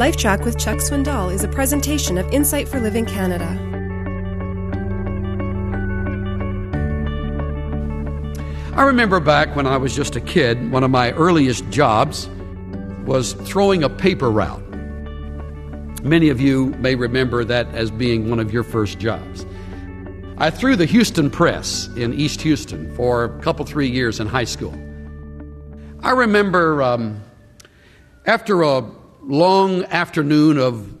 LifeTrac with Chuck Swindoll is a presentation of Insight for Living Canada. I remember back when I was just a kid, one of my earliest jobs was throwing a paper route. Many of you may remember that as being one of your first jobs. I threw the Houston Press in East Houston for a couple, three years in high school. I remember um, after a long afternoon of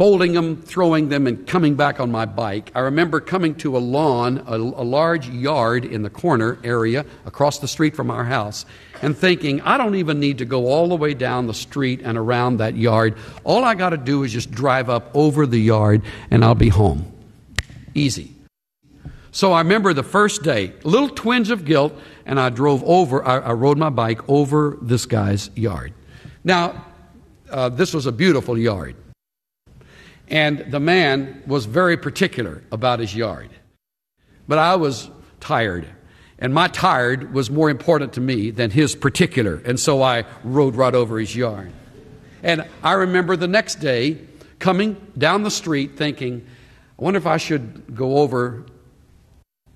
folding them, throwing them, and coming back on my bike, I remember coming to a lawn, a, a, large yard in the corner area across the street from our house, and thinking, I don't even need to go all the way down the street and around that yard. All I got to do is just drive up over the yard and I'll be home. Easy. So I remember the first day, little twinge of guilt, and I drove over, I, I rode my bike over this guy's yard. Now, uh, this was a beautiful yard. And the man was very particular about his yard. But I was tired. And my tired was more important to me than his particular. And so I rode right over his yard. And I remember the next day coming down the street thinking, I wonder if I should go over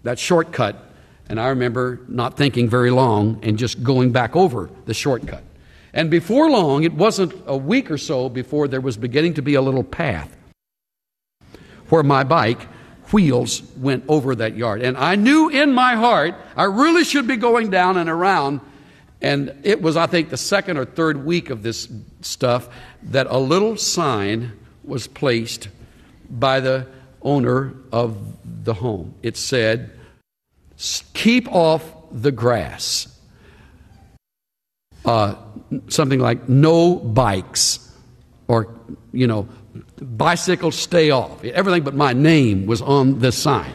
that shortcut. And I remember not thinking very long and just going back over the shortcut. And before long, it wasn't a week or so before there was beginning to be a little path where my bike wheels went over that yard. And I knew in my heart I really should be going down and around. And it was, I think, the second or third week of this stuff that a little sign was placed by the owner of the home. It said, Keep off the grass. Uh, something like no bikes or, you know, bicycles stay off. Everything but my name was on this sign.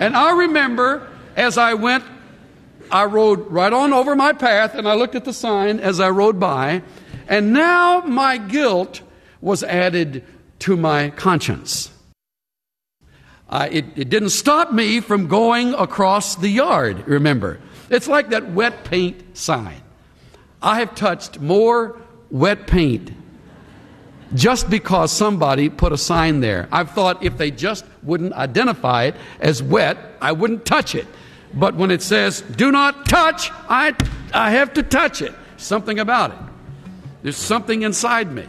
And I remember as I went, I rode right on over my path and I looked at the sign as I rode by. And now my guilt was added to my conscience. Uh, it, it didn't stop me from going across the yard, remember. It's like that wet paint sign. I have touched more wet paint just because somebody put a sign there. I've thought if they just wouldn't identify it as wet, I wouldn't touch it. But when it says, do not touch, I, I have to touch it. Something about it. There's something inside me.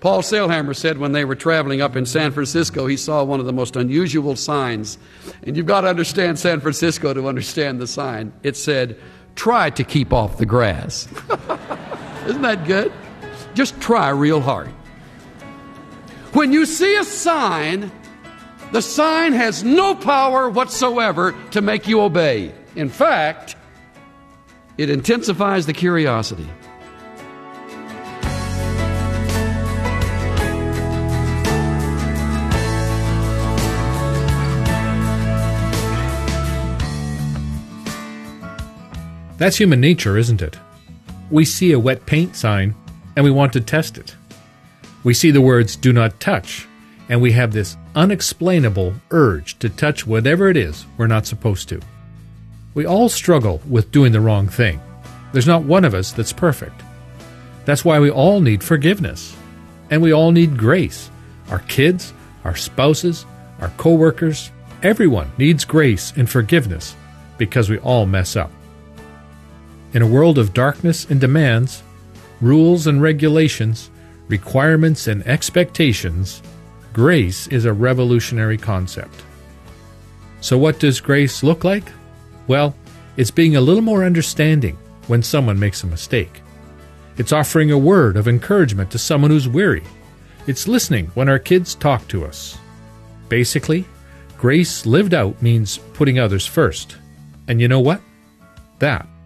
Paul Sailhammer said when they were traveling up in San Francisco, he saw one of the most unusual signs. And you've got to understand San Francisco to understand the sign. It said, try to keep off the grass. Isn't that good? Just try real hard. When you see a sign, the sign has no power whatsoever to make you obey. In fact, it intensifies the curiosity. That's human nature, isn't it? We see a wet paint sign and we want to test it. We see the words do not touch, and we have this unexplainable urge to touch whatever it is we're not supposed to. We all struggle with doing the wrong thing. There's not one of us that's perfect. That's why we all need forgiveness. And we all need grace. Our kids, our spouses, our coworkers, everyone needs grace and forgiveness because we all mess up. In a world of darkness and demands, rules and regulations, requirements and expectations, grace is a revolutionary concept. So, what does grace look like? Well, it's being a little more understanding when someone makes a mistake. It's offering a word of encouragement to someone who's weary. It's listening when our kids talk to us. Basically, grace lived out means putting others first. And you know what? That